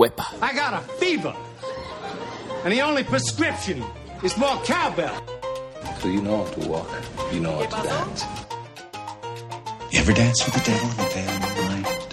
Whipper. I got a fever. And the only prescription is more cowbell. So you know how to walk, you know how to dance. You ever dance with the devil in the pale moonlight?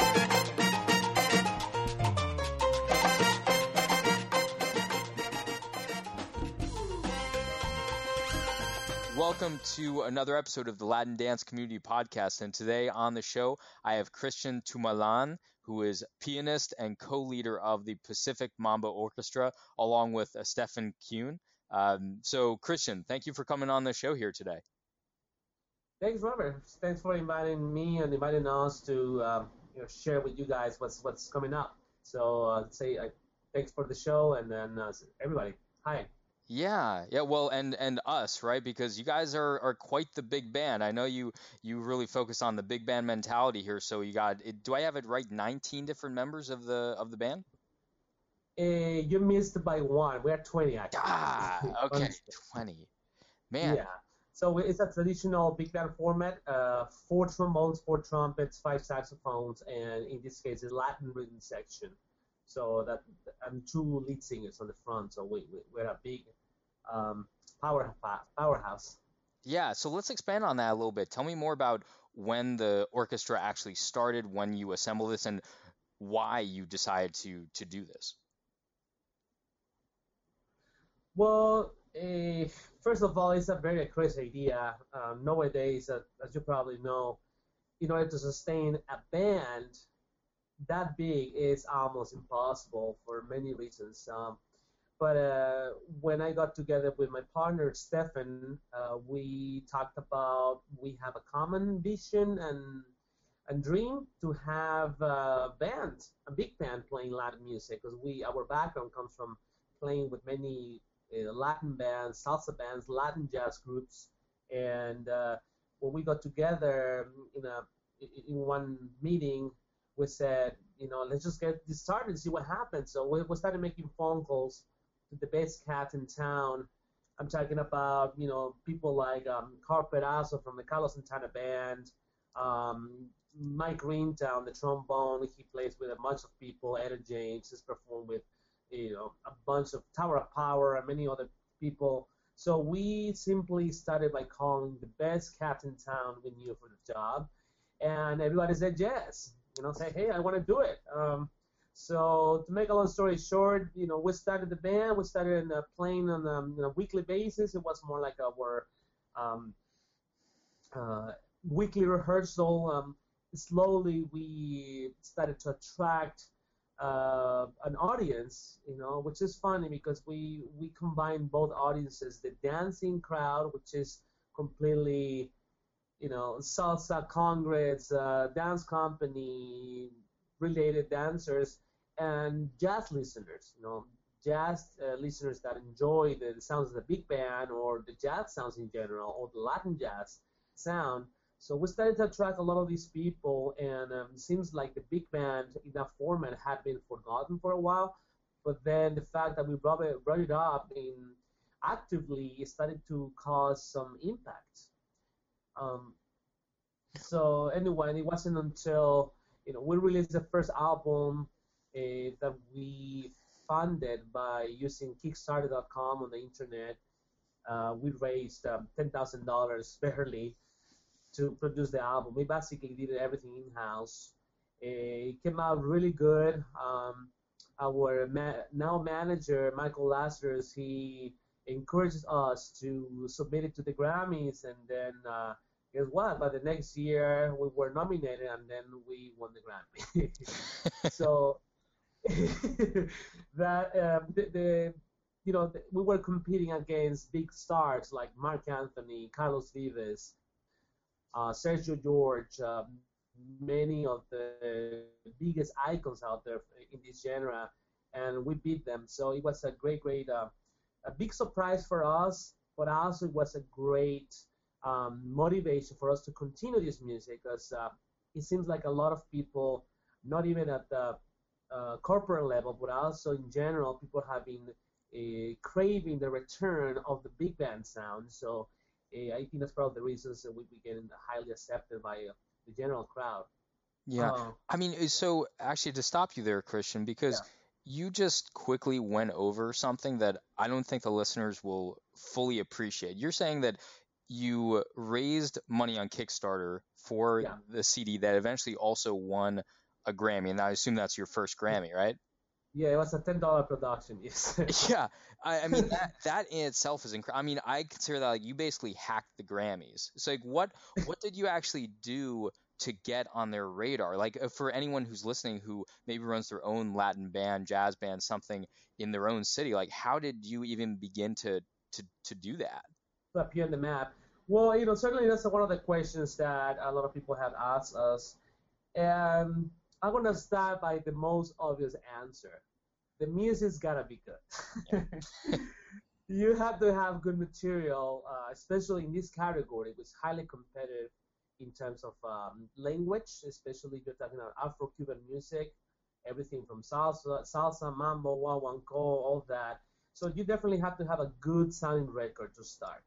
Welcome to another episode of the Latin Dance Community Podcast. And today on the show, I have Christian Tumalan, who is pianist and co-leader of the Pacific Mambo Orchestra, along with uh, Steffen Kuehn. Um, so, Christian, thank you for coming on the show here today. Thanks, Robert. Thanks for inviting me and inviting us to um, you know, share with you guys what's what's coming up. So, uh, say uh, thanks for the show, and then uh, everybody, hi. Yeah, yeah, well, and and us, right? Because you guys are are quite the big band. I know you you really focus on the big band mentality here. So you got, do I have it right? Nineteen different members of the of the band. Uh, you missed by one. We're twenty actually. Ah, okay, twenty. Man. Yeah. So it's a traditional big band format. Uh, four trombones, four trumpets, five saxophones, and in this case, a Latin rhythm section. So that and two lead singers on the front. So we, we we're a big um, power powerhouse. Yeah, so let's expand on that a little bit. Tell me more about when the orchestra actually started, when you assembled this, and why you decided to to do this. Well, uh, first of all, it's a very crazy idea. Um, nowadays, uh, as you probably know, in order to sustain a band that big is almost impossible for many reasons. Um, but uh, when I got together with my partner Steffen, uh, we talked about we have a common vision and and dream to have a band, a big band playing Latin music, because we our background comes from playing with many uh, Latin bands, salsa bands, Latin jazz groups, and uh, when we got together in a in one meeting, we said, you know, let's just get this started and see what happens. So we, we started making phone calls to the best cat in town. I'm talking about, you know, people like um, Karl Perazzo from the Carlos Santana Band, um, Mike Greentown, the trombone. He plays with a bunch of people. Etta James has performed with, you know, a bunch of Tower of Power and many other people. So we simply started by calling the best cat in town we knew for the job, and everybody said yes. You know, say, hey, I want to do it. Um, so to make a long story short, you know, we started the band. We started playing on a, a, weekly basis. It was more like our um, uh, weekly rehearsal. Um, slowly, we started to attract uh, an audience, you know, which is funny because we we combine both audiences: the dancing crowd, which is completely, you know, salsa congress, uh, dance company related dancers and jazz listeners, you know, jazz uh, listeners that enjoy the sounds of the big band or the jazz sounds in general or the Latin jazz sound. So we started to attract a lot of these people, and um, it seems like the big band in that format had been forgotten for a while. But then the fact that we brought it, brought it up in actively started to cause some impact. Um, so anyway, it wasn't until you know we released the first album uh, that we funded by using Kickstarter.com on the internet. Uh, we raised um, $10,000 barely to produce the album. We basically did everything in house. It came out really good. Um, our ma- now manager, Michael Lazarus, he encourages us to submit it to the Grammys, and then uh, guess what? By the next year, we were nominated, and then we won the Grammy. so that um, the, the, you know the, we were competing against big stars like Marc Anthony, Carlos Vives, uh, Sergio George, uh, many of the biggest icons out there in this genre, and we beat them. So it was a great, great, uh, a big surprise for us, but also it was a great um, motivation for us to continue this music because uh, it seems like a lot of people, not even at the uh, corporate level, but also in general, people have been uh, craving the return of the big band sound. So uh, I think that's probably the reasons that we became highly accepted by uh, the general crowd. Yeah, I mean, so actually, to stop you there, Christian, because you just quickly went over something that I don't think the listeners will fully appreciate. You're saying that you raised money on Kickstarter for Yeah. the CD that eventually also won a Grammy, and I assume that's your first Grammy, right? Yeah, it was a ten dollar production. Yes. Yeah, I, I mean that that in itself is incredible. I mean, I consider that like you basically hacked the Grammys. So like, what what did you actually do to get on their radar? Like uh, for anyone who's listening who maybe runs their own Latin band, jazz band, something in their own city, like how did you even begin to to to do that? To appear on the map? Well, you know, certainly that's one of the questions that a lot of people have asked us. And I'm gonna start by the most obvious answer. The music's gotta be good. you have to have good material, uh, especially in this category, which is highly competitive in terms of um, language, especially if you're talking about Afro-Cuban music, everything from salsa, salsa, mambo, guaguancó, all that. So you definitely have to have a good sounding record to start.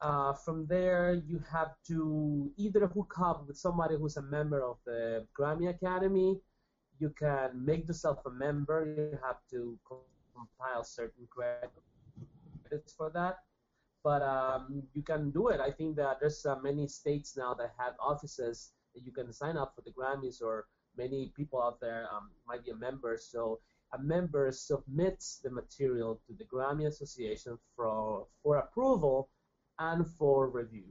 Uh, from there, you have to either hook up with somebody who's a member of the Grammy Academy. You can make yourself a member. You have to compile certain credits for that. But um, you can do it. I think that there's uh, many states now that have offices that you can sign up for the Grammys, or many people out there um, might be a member. So a member submits the material to the Grammy Association for for approval and for review.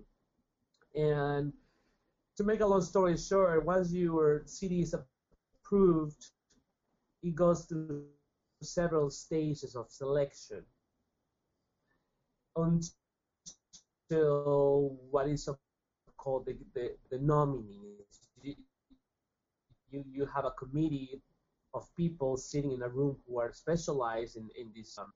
And to make a long story short, once your CD is approved, it goes through several stages of selection until what is called the, the, the nominees. You, you, you have a committee of people sitting in a room who are specialized in, in this um,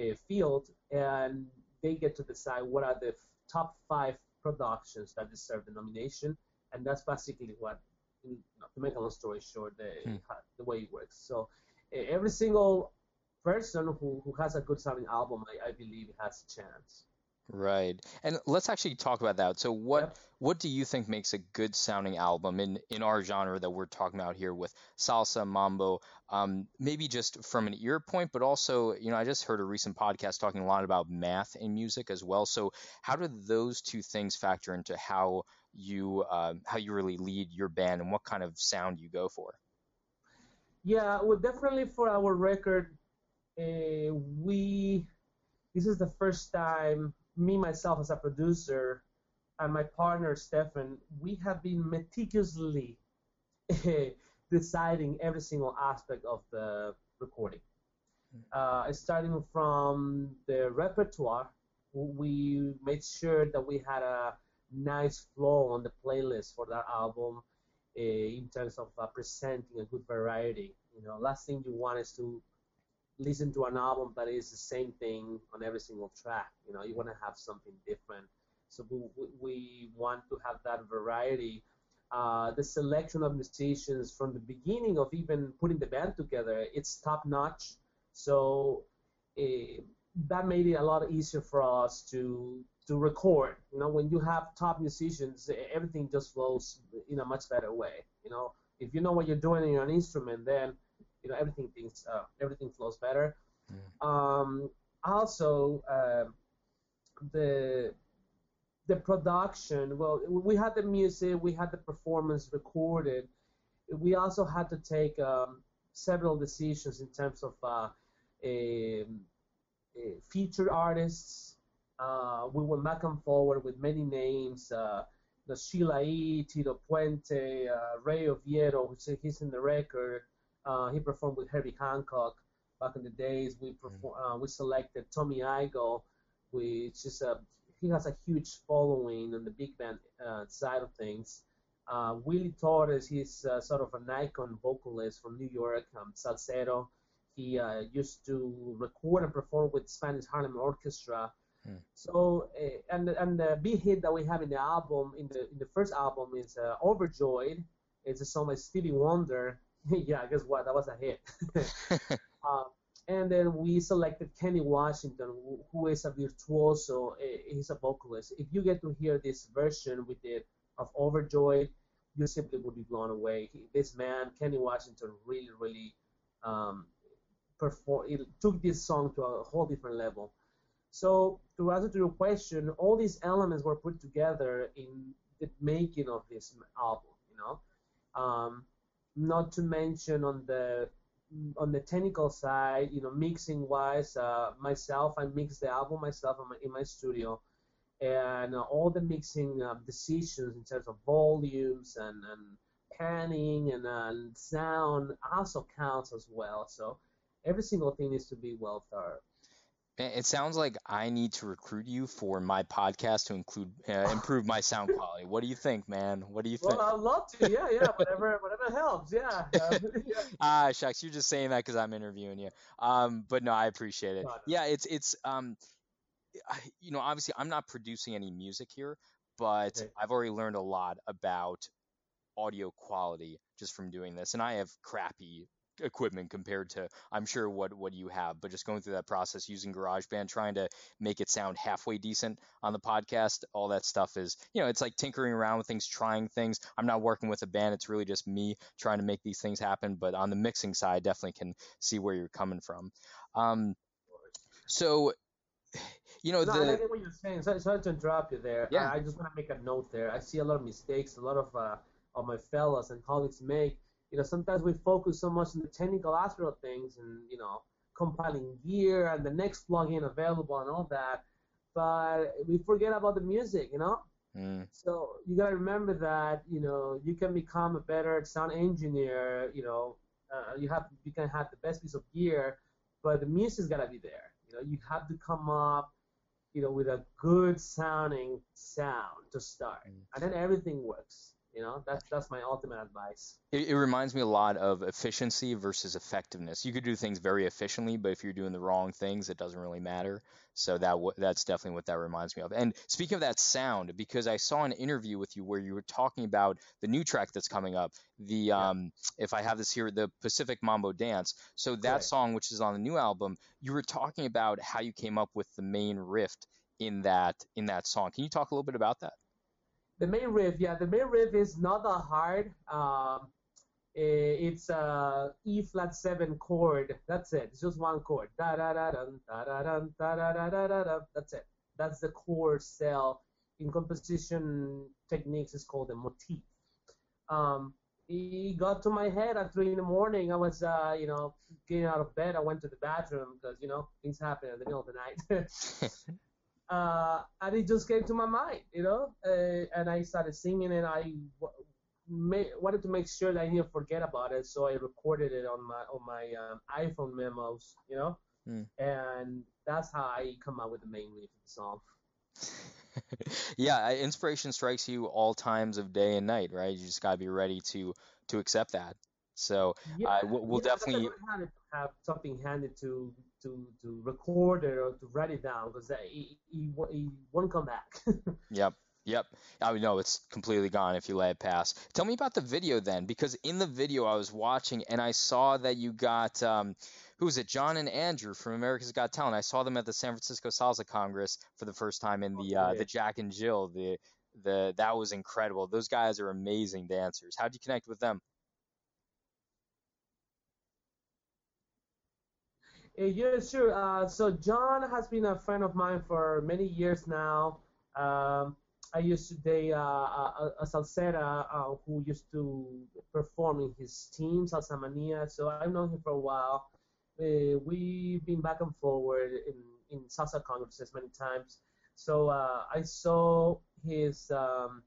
uh, field, and they get to decide what are the f- top five productions that deserve the nomination, and that's basically what, know, to make a long story short, the, Hmm. the way it works. So every single person who, who has a good sounding album, I, I believe, has a chance. Right. And let's actually talk about that. So what Yep. what do you think makes a good sounding album in in our genre that we're talking about here with salsa, mambo, um, maybe just from an ear point, but also, you know, I just heard a recent podcast talking a lot about math in music as well. So how do those two things factor into how you uh, how you really lead your band and what kind of sound you go for? Yeah, well, definitely for our record, uh, we this is the first time me myself as a producer and my partner Steffen, we have been meticulously deciding every single aspect of the recording. Uh, starting from the repertoire, we made sure that we had a nice flow on the playlist for that album uh, in terms of uh, presenting a good variety. You know, last thing you want is to listen to an album that is the same thing on every single track. You know, you want to have something different. So we, we- want to have that variety. Uh, the selection of musicians from the beginning of even putting the band together, it's top notch. So eh, that made it a lot easier for us to to record. You know, when you have top musicians, eh, everything just flows in a much better way. You know, if you know what you're doing in an instrument, then you know everything things uh, everything flows better. Um, also, um the the production. Well, we had the music, we had the performance recorded. We also had to take um, several decisions in terms of uh, um, uh, featured artists. Uh, we went back and forward with many names. Uh, the Sheila E., Tito Puente, uh, Ray Obiedo, who said he's in the record. Uh, he performed with Herbie Hancock back in the days. We perform, uh, we selected Tommy Igoe, which is a he has a huge following on the big band uh, side of things. Uh, Willie Torres, he's uh, sort of an icon vocalist from New York, um, salsero. He uh, used to record and perform with Spanish Harlem Orchestra. Hmm. So, uh, and and the big hit that we have in the album, in the in the first album, is uh, Overjoyed. It's a song by Stevie Wonder. yeah, guess what? That was a hit. Um, and then we selected Kenny Washington, who, is a virtuoso. eh, He's a vocalist. If you get to hear this version we did of Overjoyed, you simply will be blown away. He, this man, Kenny Washington, really, really um, perform. It took this song to a whole different level. So to answer to your question, all these elements were put together in the making of this album. You know, um, not to mention on the on the technical side, you know, mixing wise, uh, myself, I mix the album myself in my, in my studio, and uh, all the mixing um, decisions in terms of volumes and, and panning and, uh, sound also counts as well. So every single thing needs to be well thought. It sounds like I need to recruit you for my podcast to include uh, improve my sound quality. What do you think, man? What do you think? Well, I'd love to. Yeah, yeah. Whatever, whatever helps. Yeah. Ah, shucks, you're just saying that because I'm interviewing you. Um, but no, I appreciate it. Yeah, it's it's um, you know, obviously I'm not producing any music here, but okay. I've already learned a lot about audio quality just from doing this, and I have crappy equipment compared to I'm sure what what you have, but just going through that process using GarageBand, trying to make it sound halfway decent on the podcast, all that stuff is you know it's like tinkering around with things, trying things. I'm not working with a band; it's really just me trying to make these things happen. But on the mixing side, definitely can see where you're coming from. Um, so you know, no, the... I get what you're saying. Sorry, sorry to interrupt you there. Yeah. I, I just want to make a note there. I see a lot of mistakes, a lot of uh, of my fellows and colleagues make you know, sometimes we focus so much on the technical aspect of things and, you know, compiling gear and the next plugin available and all that, but we forget about the music, you know? Mm. So you gotta remember that, you know, you can become a better sound engineer, you know, uh, you have you can have the best piece of gear, but the music's gotta be there. You know, you have to come up, you know, with a good sounding sound to start, mm. and then everything works. You know, that's that's my ultimate advice. It, it, reminds me a lot of efficiency versus effectiveness. You could do things very efficiently, but if you're doing the wrong things, it doesn't really matter. So that that's definitely what that reminds me of. And speaking of that sound, because I saw an interview with you where you were talking about the new track that's coming up, the yeah. um, if I have this here, the Pacific Mambo Dance. So that right. song, which is on the new album, you were talking about how you came up with the main riff in that in that song. Can you talk a little bit about that? The main riff, yeah, the main riff is not that hard. Um, it's a E flat seven chord. That's it. It's just one chord. Da da da da da da da da da da da da. That's it. That's the chord cell. In composition techniques, it's called a motif. Um, he got to my head at three in the morning. I was, uh, you know, getting out of bed. I went to the bathroom because, you know, things happen in the middle of the night. uh, and it just came to my mind, you know, uh, and I started singing and I w- wanted to make sure that I didn't forget about it, so I recorded it on my on my um, iPhone memos, you know, mm. and that's how I come up with the main riff of the song. yeah, inspiration strikes you all times of day and night, right? You just gotta be ready to to accept that. So yeah, uh, we'll, we'll yeah, definitely have something handed to to to record it or to write it down because he, he, he won't come back. yep. Yep. I know it's completely gone if you let it pass. Tell me about the video then, because in the video I was watching and I saw that you got um, who was it? John and Andrew from America's Got Talent. I saw them at the San Francisco Salsa Congress for the first time in the uh, the Jack and Jill. The the that was incredible. Those guys are amazing dancers. How did you connect with them? Uh, yeah, sure. Uh, so John has been a friend of mine for many years now. Um, I used to date uh, a, a salsera uh, who used to perform in his team, Salsa Mania. So I've known him for a while. Uh, we've been back and forward in, in salsa congresses many times. So uh, I saw his um,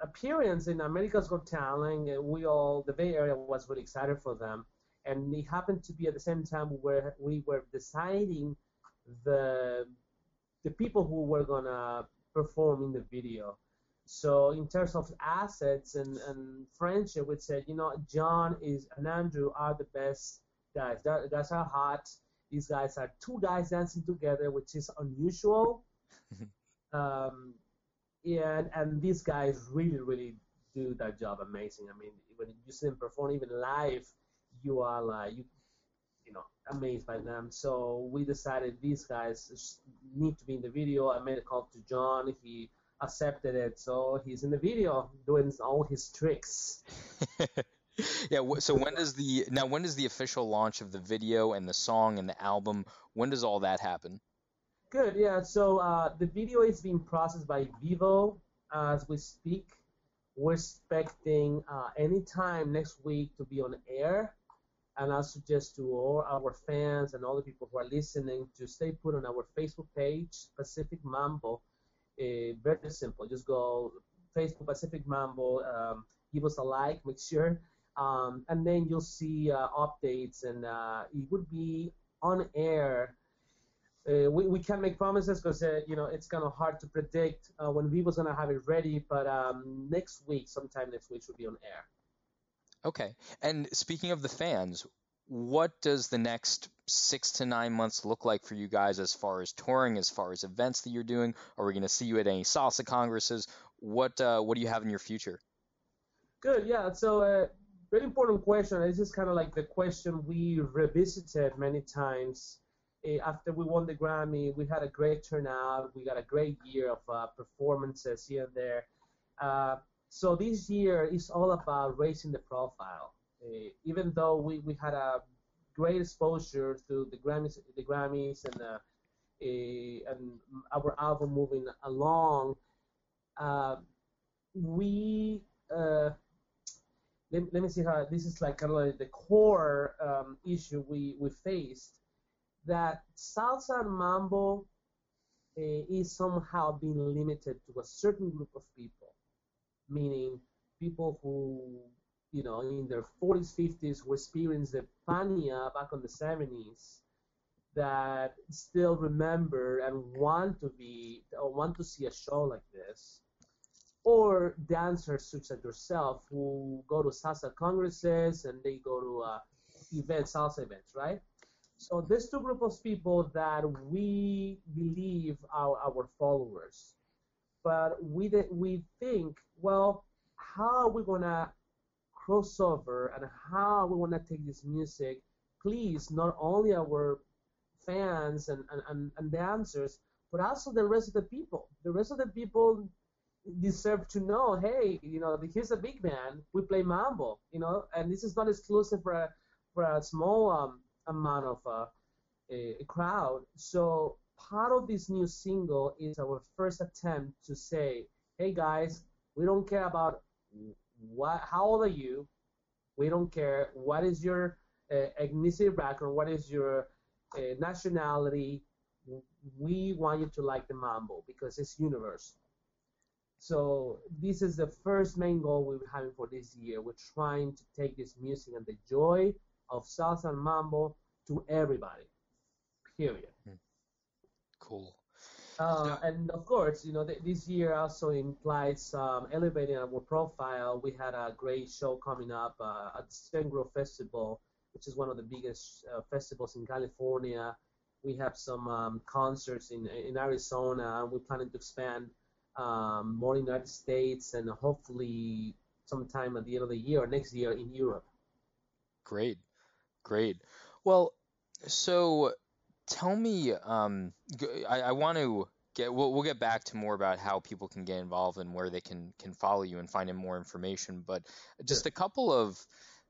appearance in America's Got Talent. We all, the Bay Area was really excited for them and it happened to be at the same time where we were deciding the the people who were gonna perform in the video. So in terms of assets and, and friendship, we said, you know, John is and Andrew are the best guys. That guys are hot. These guys are two guys dancing together, which is unusual. um, and and these guys really, really do that job amazing. I mean, when you see them perform even live, you are like you you know amazed by them. So we decided these guys need to be in the video. I made a call to John. He accepted it, so he's in the video doing all his tricks. yeah. So when does the now when does the official launch of the video and the song and the album? When does all that happen? Good. Yeah. So uh, the video is being processed by Vevo as we speak. We're expecting uh, anytime next week to be on air. And I suggest to all our fans and all the people who are listening to stay put on our Facebook page, Pacific Mambo. Uh, very simple. Just go Facebook Pacific Mambo. Um, give us a like, make sure, um, and then you'll see uh, updates, and uh, it would be on air. Uh, we, we can't make promises because uh, you know it's kind of hard to predict uh, when we was gonna have it ready, but um, next week, sometime next week, should be on air. Okay. And speaking of the fans, what does the next six to nine months look like for you guys as far as touring, as far as events that you're doing? Are we going to see you at any salsa congresses? What uh, what do you have in your future? Good, yeah. So, uh, very important question. This is kind of like the question we revisited many times. Uh, after we won the Grammy, we had a great turnout. We got a great year of uh, performances here and there. Uh, so this year is all about raising the profile. Uh, even though we, we had a great exposure to the Grammys, the Grammys, and uh, and our album moving along, we let, let me see how this is like kind of like the core um, issue we, we faced that salsa and mambo uh, is somehow being limited to a certain group of people, meaning people who, you know, in their 40s, 50s who experienced the Fania back in the 70s that still remember and want to be or want to see a show like this or dancers such as yourself who go to salsa congresses and they go to uh, events, salsa events, right? So there's two groups of people that we believe are our followers, but we we think, well, how are we gonna cross over and how we wanna take this music, please, not only our fans and, and, and, and dancers, but also the rest of the people. The rest of the people deserve to know, hey, you know, here's a big man. We play mambo, you know, and this is not exclusive for a for a small um, amount of uh, a, a crowd. So part of this new single is our first attempt to say, hey guys, we don't care about what, how old are you? We don't care what is your uh, ethnicity background, what is your uh, nationality. We want you to like the mambo because it's universal. So this is the first main goal we're having for this year. We're trying to take this music and the joy of salsa and mambo to everybody. Period. Hmm. Cool. Uh, and of course, you know, th- this year also implies um, elevating our profile. We had a great show coming up uh, at Stern Grove Festival, which is one of the biggest uh, festivals in California. We have some um, concerts in in Arizona, we're planning to expand um, more in the United States, and hopefully sometime at the end of the year or next year in Europe. Great, great. Well, so tell me, um, I, I want to get. We'll, we'll get back to more about how people can get involved and where they can can follow you and find more information. But just sure. a couple of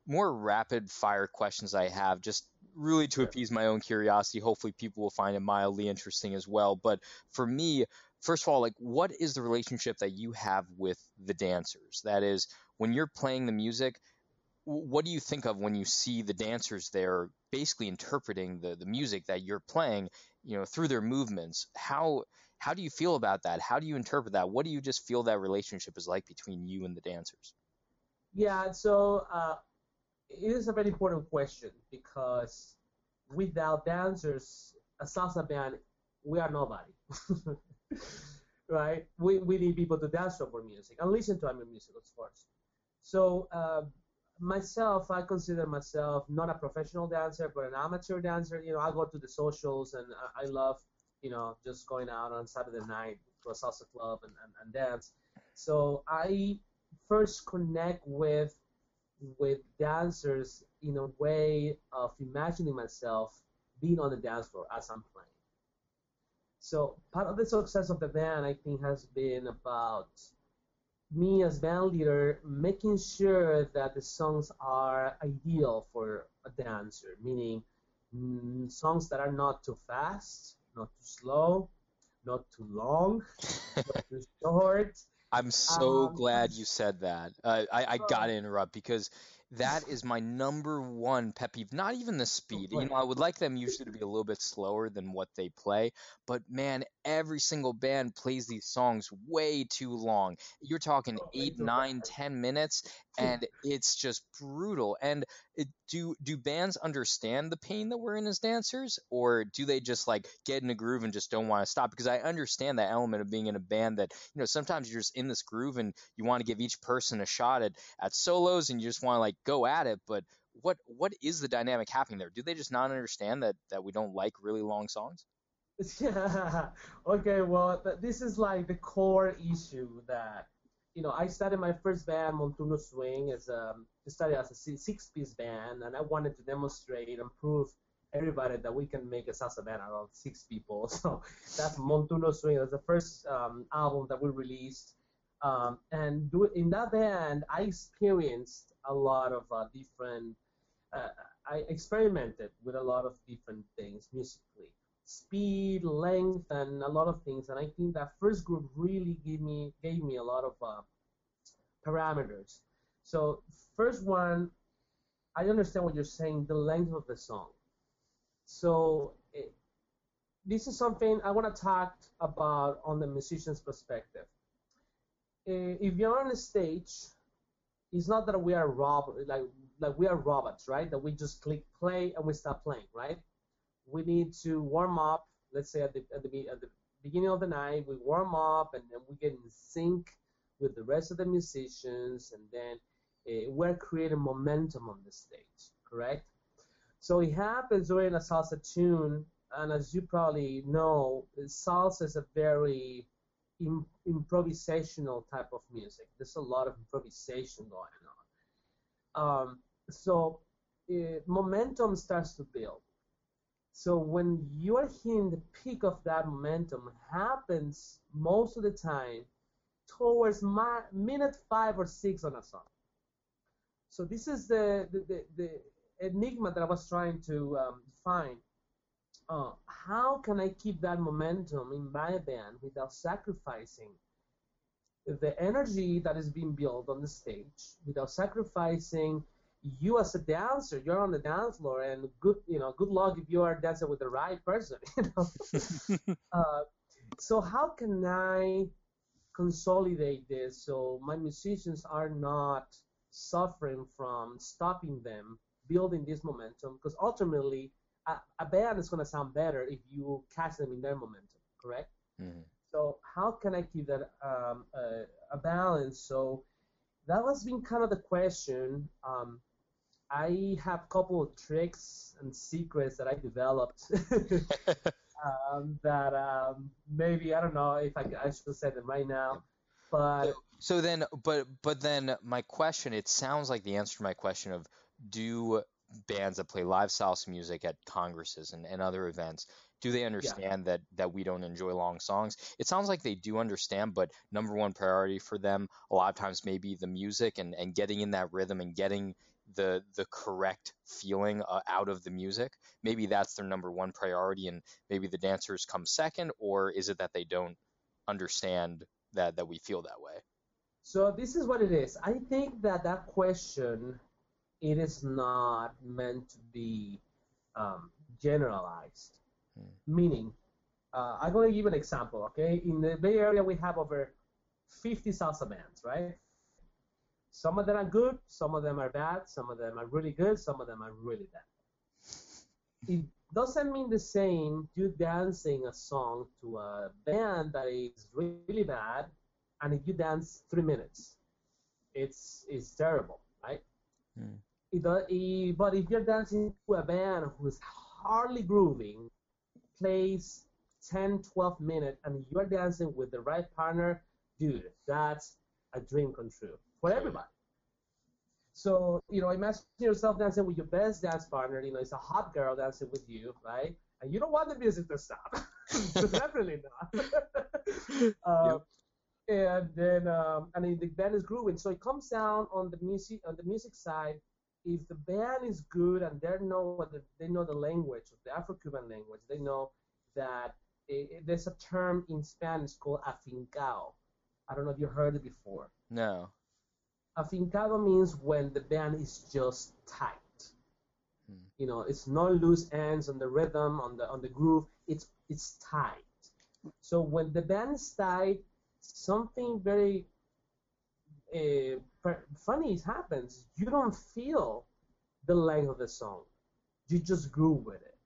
more rapid fire questions I have, just really to appease my own curiosity. Hopefully, people will find it mildly interesting as well. But for me, first of all, like what is the relationship that you have with the dancers? That is, when you're playing the music, what do you think of when you see the dancers there basically interpreting the, the music that you're playing, you know, through their movements? How how do you feel about that? How do you interpret that? What do you just feel that relationship is like between you and the dancers? Yeah, so uh, it is a very important question because without dancers, a salsa band, we are nobody. right? We, we need people to dance our music and listen to our music, of course. So uh, myself, I consider myself not a professional dancer, but an amateur dancer. You know, I go to the socials and I, love, you know, just going out on Saturday night to a salsa club and, and, and dance. So I first connect with with dancers in a way of imagining myself being on the dance floor as I'm playing. So part of the success of the band, I think, has been about me as band leader making sure that the songs are ideal for a dancer, meaning mm, songs that are not too fast, not too slow, not too long, not too short. I'm so Um, glad you said that. Uh, I, I gotta interrupt because that is my number one pet peeve. Not even the speed. You know, I would like them usually to be a little bit slower than what they play, but man, every single band plays these songs way too long. You're talking eight, way too nine, ten minutes, and it's just brutal. And it, do do bands understand the pain that we're in as dancers, or do they just like get in a groove and just don't want to stop? Because I understand that element of being in a band that you know sometimes you're just in this groove and you want to give each person a shot at at solos and you just want to like go at it. But what what is the dynamic happening there? Do they just not understand that that we don't like really long songs? Yeah. Okay. Well, this is like the core issue that you know. I started my first band, Montuno Swing, as um, it started as a six-piece band, and I wanted to demonstrate and prove everybody that we can make a salsa band out of six people. So that's Montuno Swing. That's the first um, album that we released. Um, and do, in that band, I experienced a lot of uh, different. Uh, I experimented with a lot of different things musically speed, length, and a lot of things. And I think that first group really gave me gave me a lot of uh, parameters. So first one, I understand what you're saying, the length of the song. So it, this is something I want to talk about on the musician's perspective. Uh, If you're on a stage, it's not that we are rob like like we are robots, right? That we just click play and we start playing, right? we need to warm up. Let's say at the at the, at the beginning of the night, we warm up and then we get in sync with the rest of the musicians, and then uh, we're creating momentum on the stage, correct? So it happens during a salsa tune, and as you probably know, salsa is a very Im- improvisational type of music. There's a lot of improvisation going on. Um, so uh, momentum starts to build. So when you are hitting the peak of that momentum, happens most of the time towards my, minute five or six on a song. So this is the the, the, the enigma that I was trying to um, find. Uh, how can I keep that momentum in my band without sacrificing the energy that is being built on the stage, without sacrificing you as a dancer, you're on the dance floor, and good, you know, good luck if you are dancing with the right person. You know, uh, so how can I consolidate this so my musicians are not suffering from stopping them building this momentum? Because ultimately, a, a band is going to sound better if you catch them in their momentum, correct? Mhm. So how can I keep that um, a, a balance? So that was been kind of the question. Um, I have a couple of tricks and secrets that I developed um, that um, maybe I don't know if I, I should say them right now, but So then, but but then my question, it sounds like the answer to my question of do bands that play live salsa music at congresses and, and other events, do they understand that that we don't enjoy long songs? It sounds like they do understand, but number one priority for them a lot of times may be the music and, and getting in that rhythm and getting the the correct feeling uh, out of the music. Maybe that's their number one priority, and maybe the dancers come second, or is it that they don't understand that that we feel that way? So this is what it is. I think that that question, it is not meant to be um, generalized. Meaning, uh, I'm going to give an example. Okay, in the Bay Area, we have over 50 salsa bands, right? Some of them are good, some of them are bad, some of them are really good, some of them are really bad. It doesn't mean the same you dancing a song to a band that is really bad and if you dance three minutes, it's it's terrible, right? Hmm. It, do- it- but if you're dancing to a band who's hardly grooving, plays 10, 12 minutes, and you're dancing with the right partner, dude, that's a dream come true for everybody. So, you know, imagine yourself dancing with your best dance partner, you know, it's a hot girl dancing with you, right? And you don't want the music to stop. Definitely not. uh, Yep. and then um, and then the band is grooving. So it comes down on the music on the music side. If the band is good and they know what the, they know the language, the Afro-Cuban language, they know that it, there's a term in Spanish called afincao. I don't know if you heard it before. No. Afincado means when the band is just tight. Hmm. You know, it's no loose ends on the rhythm, on the on the groove. It's it's tight. So when the band is tight, something very uh, funny happens. You don't feel the length of the song. You just groove with it.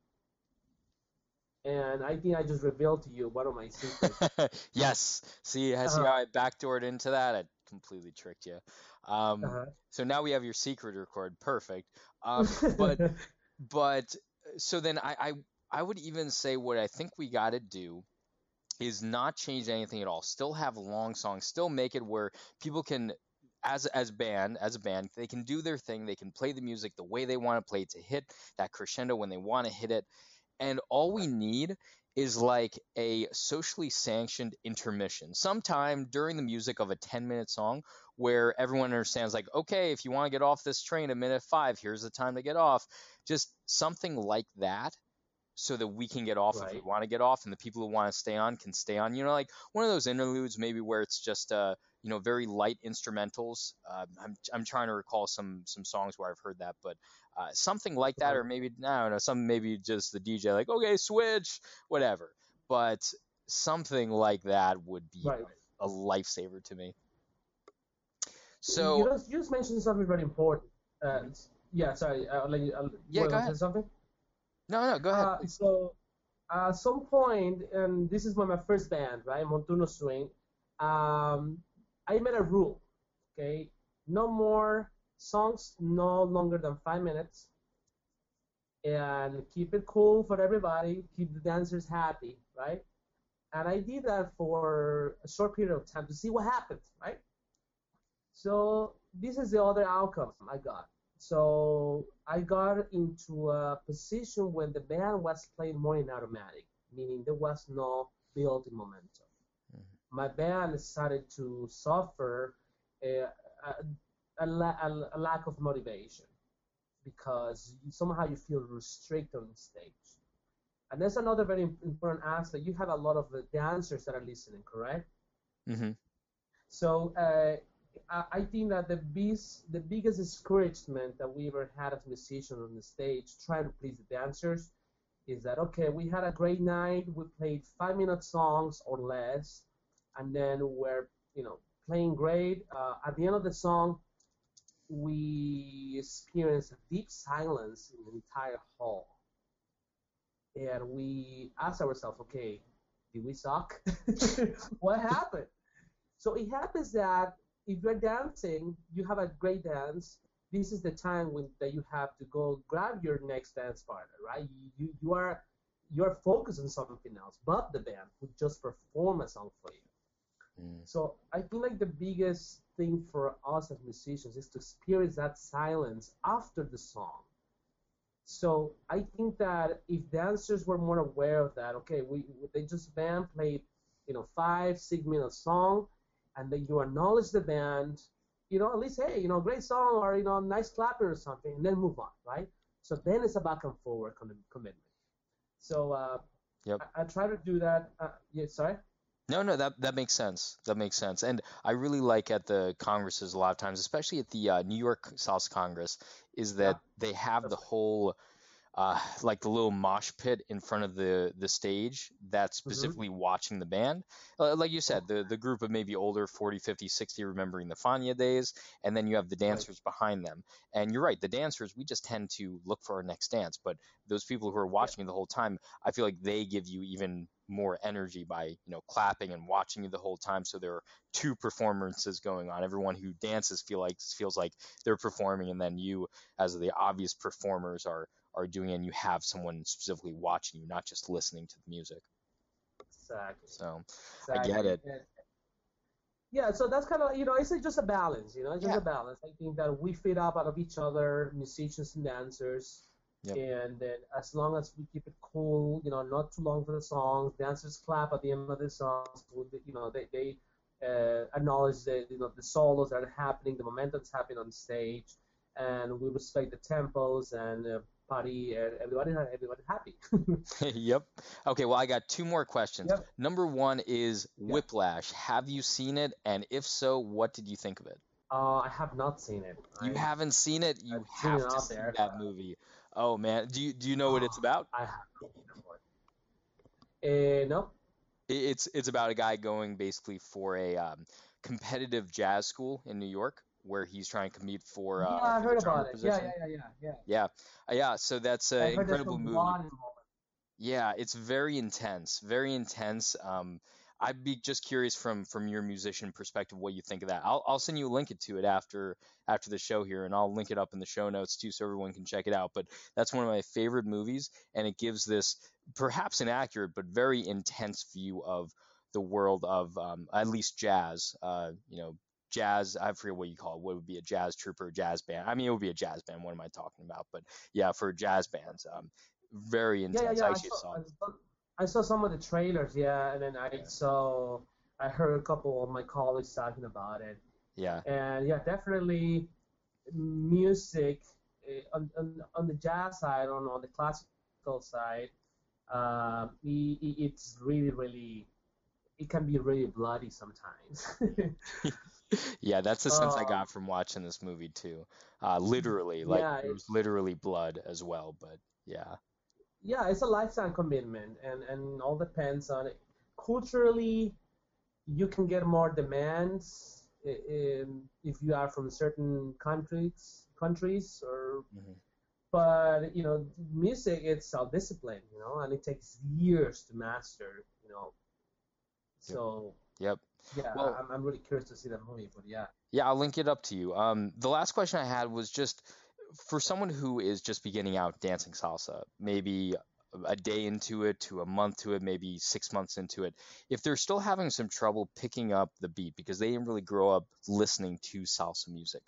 And I think I just revealed to you one of my secrets. yes. See, I see Uh-huh. how I backdoored into that? I completely tricked you. Um, Uh-huh. So now we have your secret record. Perfect. Um, but but so then I, I I would even say what I think we got to do is not changed anything at all. Still have long songs. Still make it where people can, as as band as a band, they can do their thing. They can play the music the way they want to play it to hit that crescendo when they want to hit it. And all we need is like a socially sanctioned intermission sometime during the music of a 10 minute song where everyone understands like okay if you want to get off this train at minute five here's the time to get off just something like that so that we can get off if we want to get off and the people who want to stay on can stay on you know like one of those interludes maybe where it's just uh you know very light instrumentals uh, I'm, I'm trying to recall some some songs where i've heard that but uh, something like that or maybe i don't know some maybe just the dj like okay switch whatever but something like that would be Right. a, lifesaver to me you, so just, you just mentioned something very important. Uh, yeah, sorry. I'll let you. I'll, Yeah, go ahead. Something? No no go ahead Uh, so, at some point, and this is when my first band, right, Montuno Swing, um, I made a rule, okay? No more songs no longer than five minutes, and keep it cool for everybody, keep the dancers happy, right? And I did that for a short period of time to see what happens, right? So this is the other outcome I got. So I got into a position when the band was playing more in automatic, meaning there was no built-in momentum. Mhm. My band started to suffer a, a, a, la- a, a lack of motivation because somehow you feel restricted on stage. And that's another very important aspect. You have a lot of the dancers that are listening, correct? hmm So uh, I, think that the biggest, the biggest discouragement that we ever had as musicians on the stage trying to please the dancers is that okay, we had a great night, we played five minute songs or less, and then we're you know playing great. Uh, at the end of the song, we experienced a deep silence in the entire hall, and we asked ourselves, okay, did we suck? what happened? So it happens that if you're dancing, you have a great dance. This is the time when that you have to go grab your next dance partner, right? You you are you're focused on something else, but the band would just perform a song for you. Mm. So I think like the biggest thing for us as musicians is to experience that silence after the song. So I think that if dancers were more aware of that, okay, we they just band played, you know, five six minute song, and then you acknowledge the band, you know, at least hey, you know, great song or you know, nice clapping or something, and then move on, right? So then it's a back and forward com- commitment. So uh, Yep. I, I try to do that. Uh, yeah, sorry. No, no, that that makes sense. That makes sense. And I really like at the congresses a lot of times, especially at the uh, New York Salsa Congress, is that they have the whole uh, like the little mosh pit in front of the the stage that's specifically watching the band. Uh, like you said, the the group of maybe older 40, 50, 60 remembering the Fania days, and then you have the dancers behind them. And you're right, the dancers we just tend to look for our next dance, but those people who are watching you the whole time, I feel like they give you even more energy by you know clapping and watching you the whole time. So there are two performances going on. Everyone who dances feel like feels like they're performing, and then you, as the obvious performers, are are doing, it, and you have someone specifically watching you, not just listening to the music. Exactly. So I get it. Yeah, so that's kind of you know it's just a balance, you know, it's just Yeah. a balance. I think that we feed up out of each other, musicians and dancers, Yep. and then as long as we keep it cool, you know, not too long for the songs, dancers clap at the end of the songs, you know, they they uh, acknowledge the you know the solos that are happening, the momentum that's happening on stage, and we respect the tempos and uh, party and everybody everybody happy. yep. Okay, well I got two more questions. Yep. Number one is Whiplash. Have you seen it? And if so, what did you think of it? uh, I have not seen it. You I, haven't seen it? You I've seen have it to see there. that movie. Oh man, do you do you know what it's about? I have. Uh, no. It's it's about a guy going basically for a um, competitive jazz school in New York where he's trying to compete for uh, yeah, I heard about it. Yeah, position. yeah, yeah, yeah, Yeah, Uh, yeah. So that's an I heard there's incredible movie. Yeah, it's very intense, very intense. Um, I'd be just curious from from your musician perspective what you think of that. I'll I'll send you a link to it after after the show here, and I'll link it up in the show notes too, so everyone can check it out. But that's one of my favorite movies, and it gives this perhaps inaccurate but very intense view of the world of um, at least jazz. Uh, you know, jazz. I forget what you call it. What would be a jazz a jazz band? I mean, it would be a jazz band. What am I talking about? But yeah, for jazz bands, um, very intense. yeah, yeah. I I saw, I saw, I saw some of the trailers, yeah, and then I saw, I heard a couple of my colleagues talking about it, Yeah. and yeah, definitely music eh, on, on, on the jazz side, on, on the classical side, uh, i i- it's really, really, it can be really bloody sometimes. Yeah, that's the sense I Um, got from watching this movie too. Uh, literally, like yeah, there was literally blood as well, but yeah. yeah, it's a lifetime commitment, and and all depends on it. Culturally, you can get more demands if you are from certain countries, countries, or Mhm. but you know, music it's self-discipline, you know, and it takes years to master, you know. So Yep. yeah, Well- I'm I'm really curious to see that movie, but yeah. Yeah, I'll link it up to you. Um, the last question I had was just for someone who is just beginning out dancing salsa, maybe a day into it to a month to it, maybe six months into it, if they're still having some trouble picking up the beat because they didn't really grow up listening to salsa music,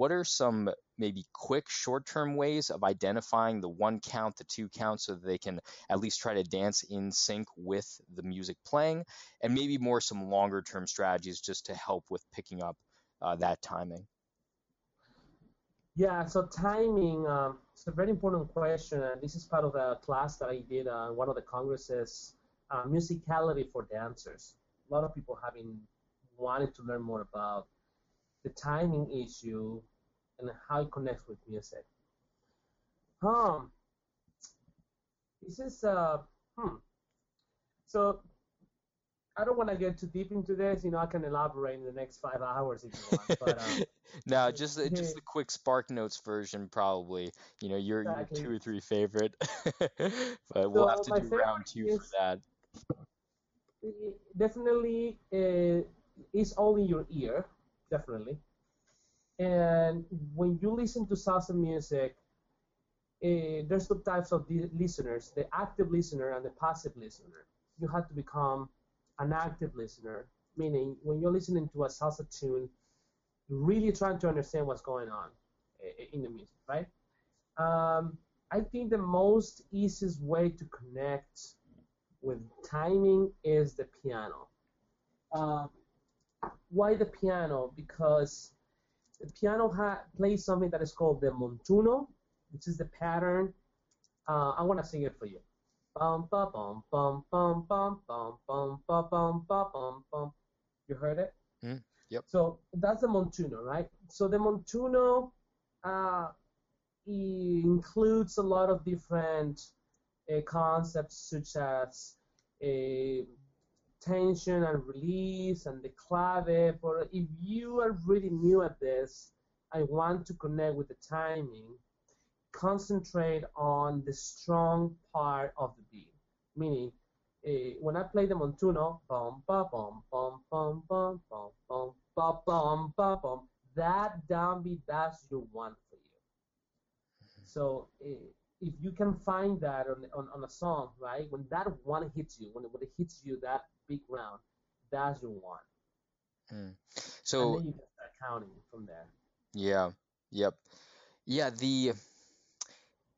what are some maybe quick short-term ways of identifying the one count, the two count, so that they can at least try to dance in sync with the music playing, and maybe more some longer-term strategies just to help with picking up uh, that timing? Yeah, so timing, um, it's a very important question, and this is part of a class that I did on one of the congresses, uh, musicality for dancers. A lot of people have been wanting to learn more about the timing issue and how it connects with music. Um, this is, uh, hmm. So I don't want to get too deep into this. You know, I can elaborate in the next five hours if you want, but. Um, No, just the- just the quick Spark Notes version, probably. You know, your your two or three favorite, but we'll have to do round two favorite for that. definitely uh, is all in your ear, definitely. And when you listen to salsa music, uh, there's two types of listeners: the active listener and the passive listener. You have to become an active listener, meaning when you're listening to a salsa tune, you're really trying to understand what's going on in the music, right? Um, I think the most easiest way to connect with timing is the piano. Uh, why the piano? Because the piano ha- plays something that is called the montuno, which is the pattern. Uh, I want to sing it for you. You heard it? Mm, yep. So that's the montuno, right? So the montuno uh, includes a lot of different uh, concepts such as uh, tension and release and the clave. But if you are really new at this, I want to connect with the timing. Concentrate on the strong part of the beat, meaning uh, when I play the montuno, bum ba bum bum bum bum bum bum ba bum ba bum, that downbeat that's your one for you. So uh, if you can find that on, on, on a song, right, when that one hits you, when when it hits you that big round, that's your one. and So then you can start counting from there. yeah, yep, yeah. The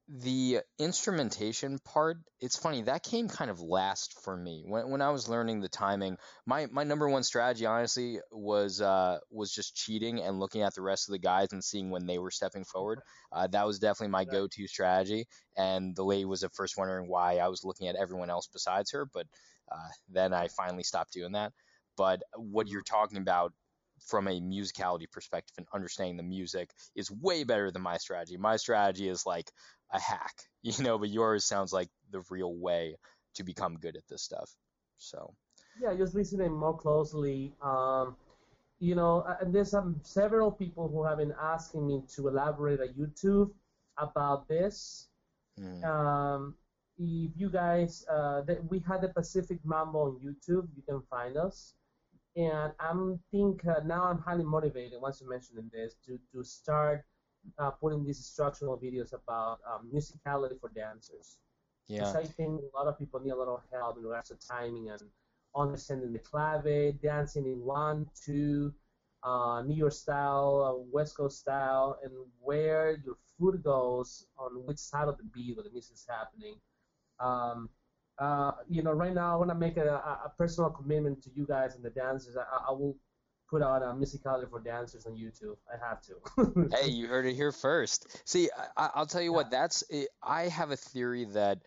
the instrumentation part, it's funny, that came kind of last for me. When when I was learning the timing, my my number one strategy honestly was uh was just cheating and looking at the rest of the guys and seeing when they were stepping forward. Uh, that was definitely my go-to strategy. And the lady was at first wondering why I was looking at everyone else besides her, but uh, then I finally stopped doing that. But what you're talking about from a musicality perspective and understanding the music is way better than my strategy. My strategy is like a hack, you know, but yours sounds like the real way to become good at this stuff. So yeah, just listening more closely. Um, you know, and there's some several people who have been asking me to elaborate on YouTube about this. Mm. Um, if you guys, uh, that we had the Pacific Mambo on YouTube, you can find us. And I'm think uh, now I'm highly motivated once you mentioned this to to start uh, putting these instructional videos about um, musicality for dancers. Yeah. Because I think a lot of people need a lot of help in regards to timing and understanding the clave, dancing in one, two, uh, New York style, uh, West Coast style, and where your foot goes on which side of the beat where the music is happening. Um, uh, you know, right now I want to make a, a, personal commitment to you guys and the dancers. I, I will put out a musicality for dancers on YouTube. I have to. hey, you heard it here first. See, I, will tell you yeah. what. That's I have a theory that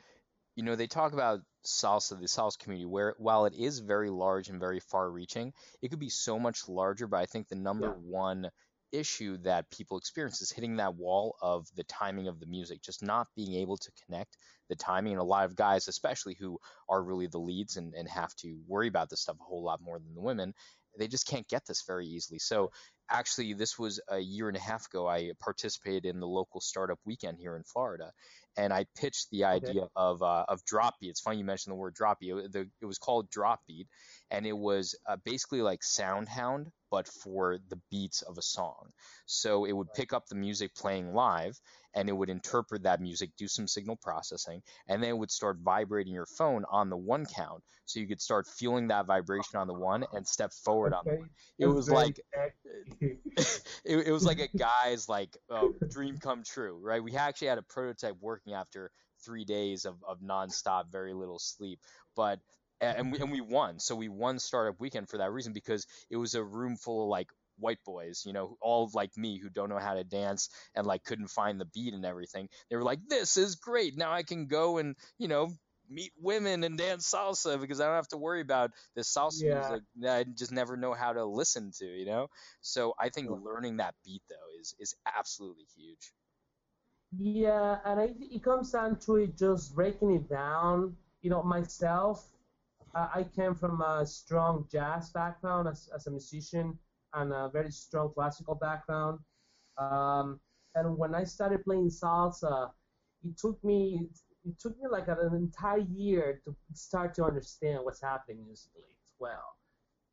you know they talk about salsa, the salsa community, where while it is very large and very far-reaching, it could be so much larger. But I think the number yeah. one issue that people experience is hitting that wall of the timing of the music, just not being able to connect the timing. And a lot of guys, especially who are really the leads and, and have to worry about this stuff a whole lot more than the women, they just can't get this very easily. So actually, this was a year and a half ago. I participated in the local startup weekend here in Florida, and I pitched the idea okay. of uh, of drop beat. It's funny you mentioned the word drop beat. It, the, it was called drop beat, and it was uh, basically like SoundHound, but for the beats of a song. So it would pick up the music playing live, and it would interpret that music, do some signal processing, and then it would start vibrating your phone on the one count. So you could start feeling that vibration on the one and step forward on the one. It was like it, it, was like a guy's like uh, dream come true, right? We actually had a prototype working after three days of, of nonstop, very little sleep, but and we and we won. So we won startup weekend for that reason because it was a room full of like white boys, you know, all like me who don't know how to dance and like couldn't find the beat and everything. They were like, "This is great. Now I can go and you know meet women and dance salsa because I don't have to worry about this salsa yeah. music that I just never know how to listen to, you know. So I think learning that beat though is is absolutely huge. Yeah, and I, it comes down to it just breaking it down. You know, myself, I came from a strong jazz background as, as a musician and a very strong classical background. Um, and when I started playing salsa, it took me it took me like an entire year to start to understand what's happening musically as well.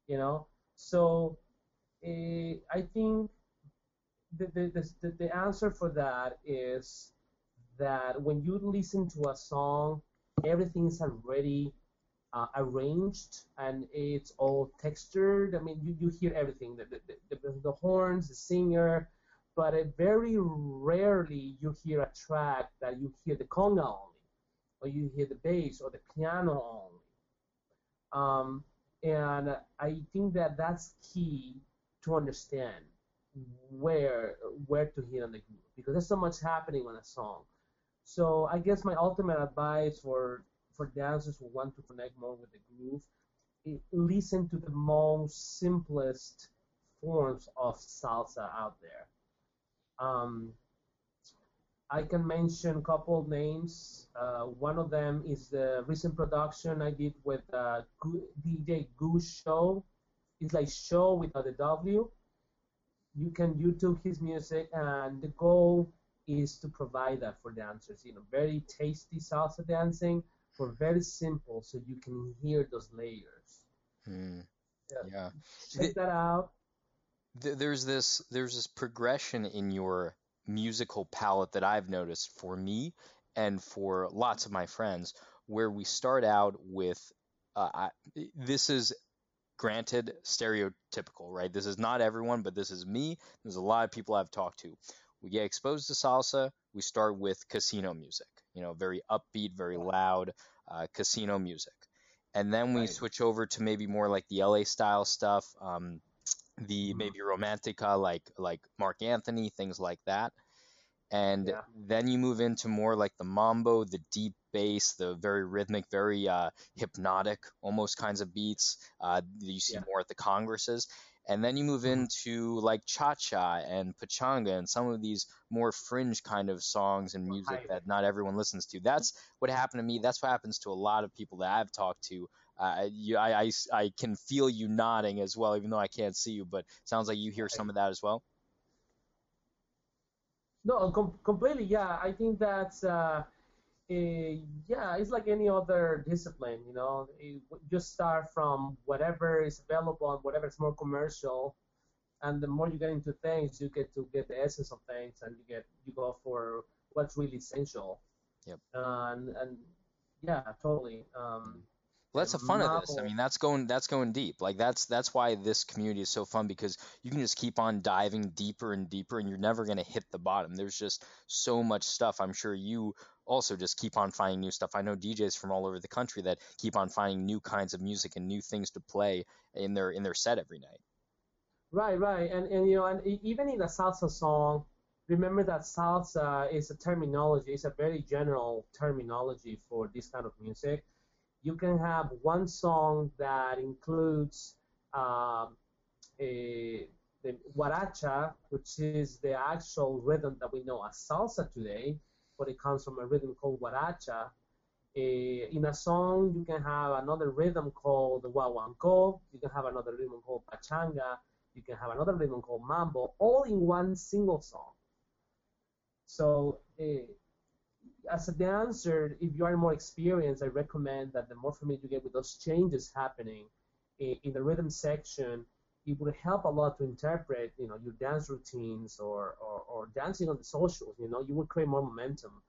You know, so uh, I think the, the, the, the answer for that is that when you listen to a song, everything is already uh, arranged and it's all textured. I mean, you, you hear everything the, the, the, the horns, the singer, but very rarely you hear a track that you hear the conga only, or you hear the bass or the piano only. Um, and I think that that's key to understand where where to hit on the groove because there's so much happening on a song. So I guess my ultimate advice for for dancers who want to connect more with the groove, listen to the most simplest forms of salsa out there. Um, I can mention a couple names. Uh, one of them is the recent production I did with uh, DJ Goose Show. It's like show without a W. You can YouTube his music, and the goal is to provide that for dancers. You know, very tasty salsa dancing for very simple so you can hear those layers. Hmm. Yeah. yeah. Check that out. There's this there's this progression in your musical palette that I've noticed for me and for lots of my friends where we start out with uh, I, this is granted stereotypical, right? This is not everyone, but this is me. There's a lot of people I've talked to we get exposed to salsa, we start with casino music, you know, very upbeat, very loud uh, casino music. And then we Right. switch over to maybe more like the LA style stuff, um, the Mhm. maybe romantica like like Marc Anthony, things like that. And Yeah. then you move into more like the mambo, the deep bass, the very rhythmic, very uh, hypnotic, almost kinds of beats uh, that you see Yeah. more at the congresses. And then you move Mhm. into like cha cha and pachanga and some of these more fringe kind of songs and music that not everyone listens to. That's what happened to me. That's what happens to a lot of people that I've talked to. Uh, you, I, I, I can feel you nodding as well, even though I can't see you, but it sounds like you hear some of that as well. No, com- completely. Yeah, I think that's uh, eh, yeah, it's like any other discipline. You know, you just start from whatever is available and whatever is more commercial, and the more you get into things, you get to get the essence of things, and you get you go for what's really essential. Yep. And and yeah, totally. Um, Well, that's the fun of this. I mean, that's going that's going deep. Like that's that's why this community is so fun because you can just keep on diving deeper and deeper, and you're never gonna hit the bottom. There's just so much stuff. I'm sure you also just keep on finding new stuff. I know DJs from all over the country that keep on finding new kinds of music and new things to play in their in their set every night. Right, right, and and you know, and even in a salsa song, remember that salsa is a terminology. It's a very general terminology for this kind of music. You can have one song that includes um, a the guaracha, which is the actual rhythm that we know as salsa today, but it comes from a rhythm called guaracha. Eh, in a song, you can have another rhythm called guaguancó. You can have another rhythm called pachanga. You can have another rhythm called mambo, all in one single song. So, eh, as a dancer, if you are more experienced, I recommend that the more familiar you get with those changes happening in, in the rhythm section, it would help a lot to interpret, you know, your dance routines or, or, or dancing on the socials. You know, you will create more momentum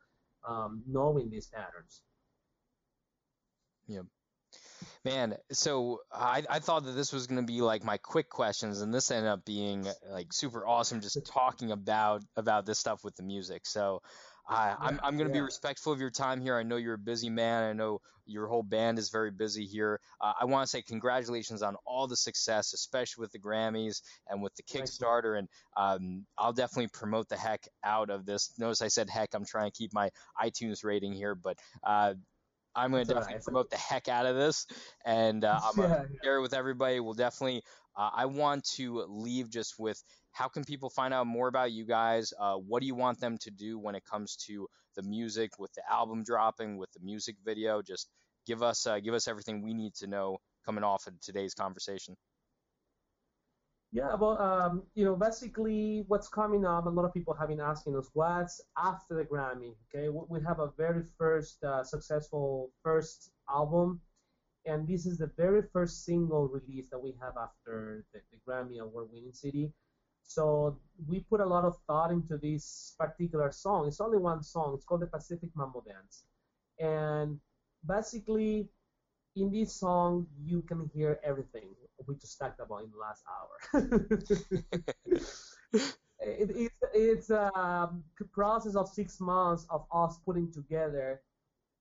um, knowing these patterns. Yeah. Man, so I, I thought that this was going to be like my quick questions, and this ended up being like super awesome, just talking about about this stuff with the music. So I, I'm I'm going to be respectful of your time here. I know you're a busy man. I know your whole band is very busy here. Uh, I want to say congratulations on all the success, especially with the Grammys and with the Kickstarter. And um, I'll definitely promote the heck out of this. Notice I said heck. I'm trying to keep my iTunes rating here, but uh, I'm going to definitely right. promote the heck out of this, and uh, I'm going to Yeah. share it with everybody. We'll definitely. Uh, I want to leave just with how can people find out more about you guys? Uh, what do you want them to do when it comes to the music, with the album dropping, with the music video? Just give us uh, give us everything we need to know coming off of today's conversation. Yeah, well, um, you know, basically what's coming up, a lot of people have been asking us what's after the Grammy. Okay, we have a very first uh, successful first album, and this is the very first single release that we have after the, the Grammy award-winning CD. So we put a lot of thought into this particular song. It's only one song. It's called the Pacific Mambo Dance, and basically in this song you can hear everything we just talked about in the last hour. it, it's it's a process of six months of us putting together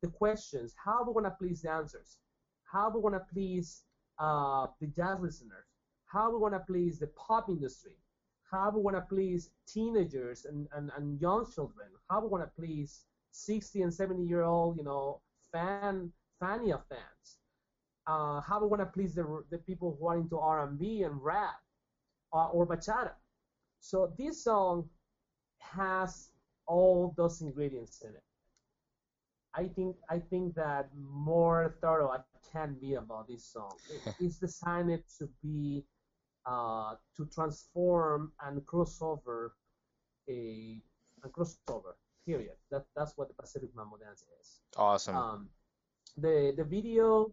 the questions. How we want to please the answers? How we want to please uh, the jazz listeners? How we want to please the pop industry? How we want to please teenagers and, and, and young children? How we want to please 60 and 70 year old, you know, fan Fania fans? uh, how we want to please the, the people who are into R&B and rap uh, or bachata. So this song has all those ingredients in it. I think I think that more thorough I can be about this song. It, it's designed to be uh, to transform and crossover a, a crossover. Period. That that's what the Pacific Mambo Dance is. Awesome. Um, the the video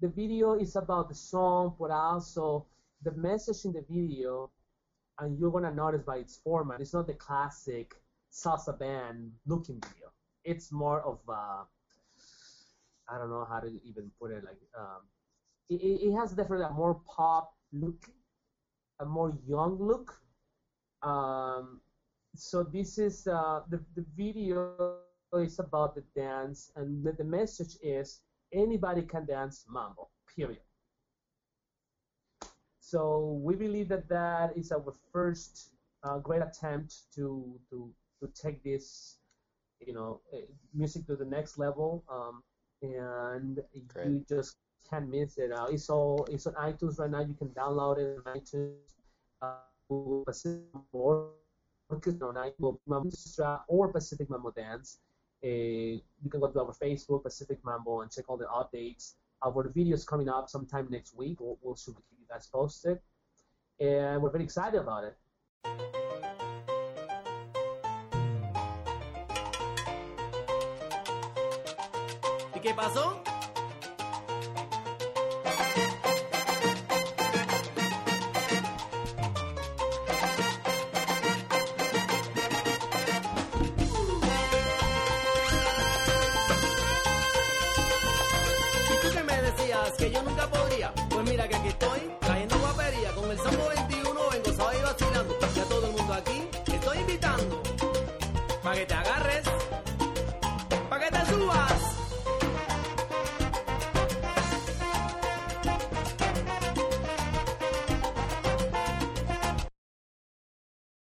the video is about the song, but also the message in the video, and you're gonna notice by its format, it's not the classic salsa band looking video. It's more of a, I don't know how to even put it. Like, um, it, it has definitely a more pop look, a more young look. Um, so this is uh, the the video is about the dance, and the, the message is anybody can dance mambo. Period. So we believe that that is our first uh, great attempt to to to take this, you know, uh, music to the next level. Um, and Great. you just can't miss it. Uh, it's all it's on iTunes right now. You can download it on iTunes. Uh, Pacific Orchestra or Pacific Mambo Dance. Uh, you can go to our Facebook, Pacific Mambo, and check all the updates. Our video is coming up sometime next week. We'll, we'll soon keep you guys posted. And we're very excited about it. ¿Y qué pasó? que aquí estoy trayendo guapería con el Sambo 21. Vengo, sábado y vacilando. Y a todo el mundo aquí estoy invitando. Pa' que te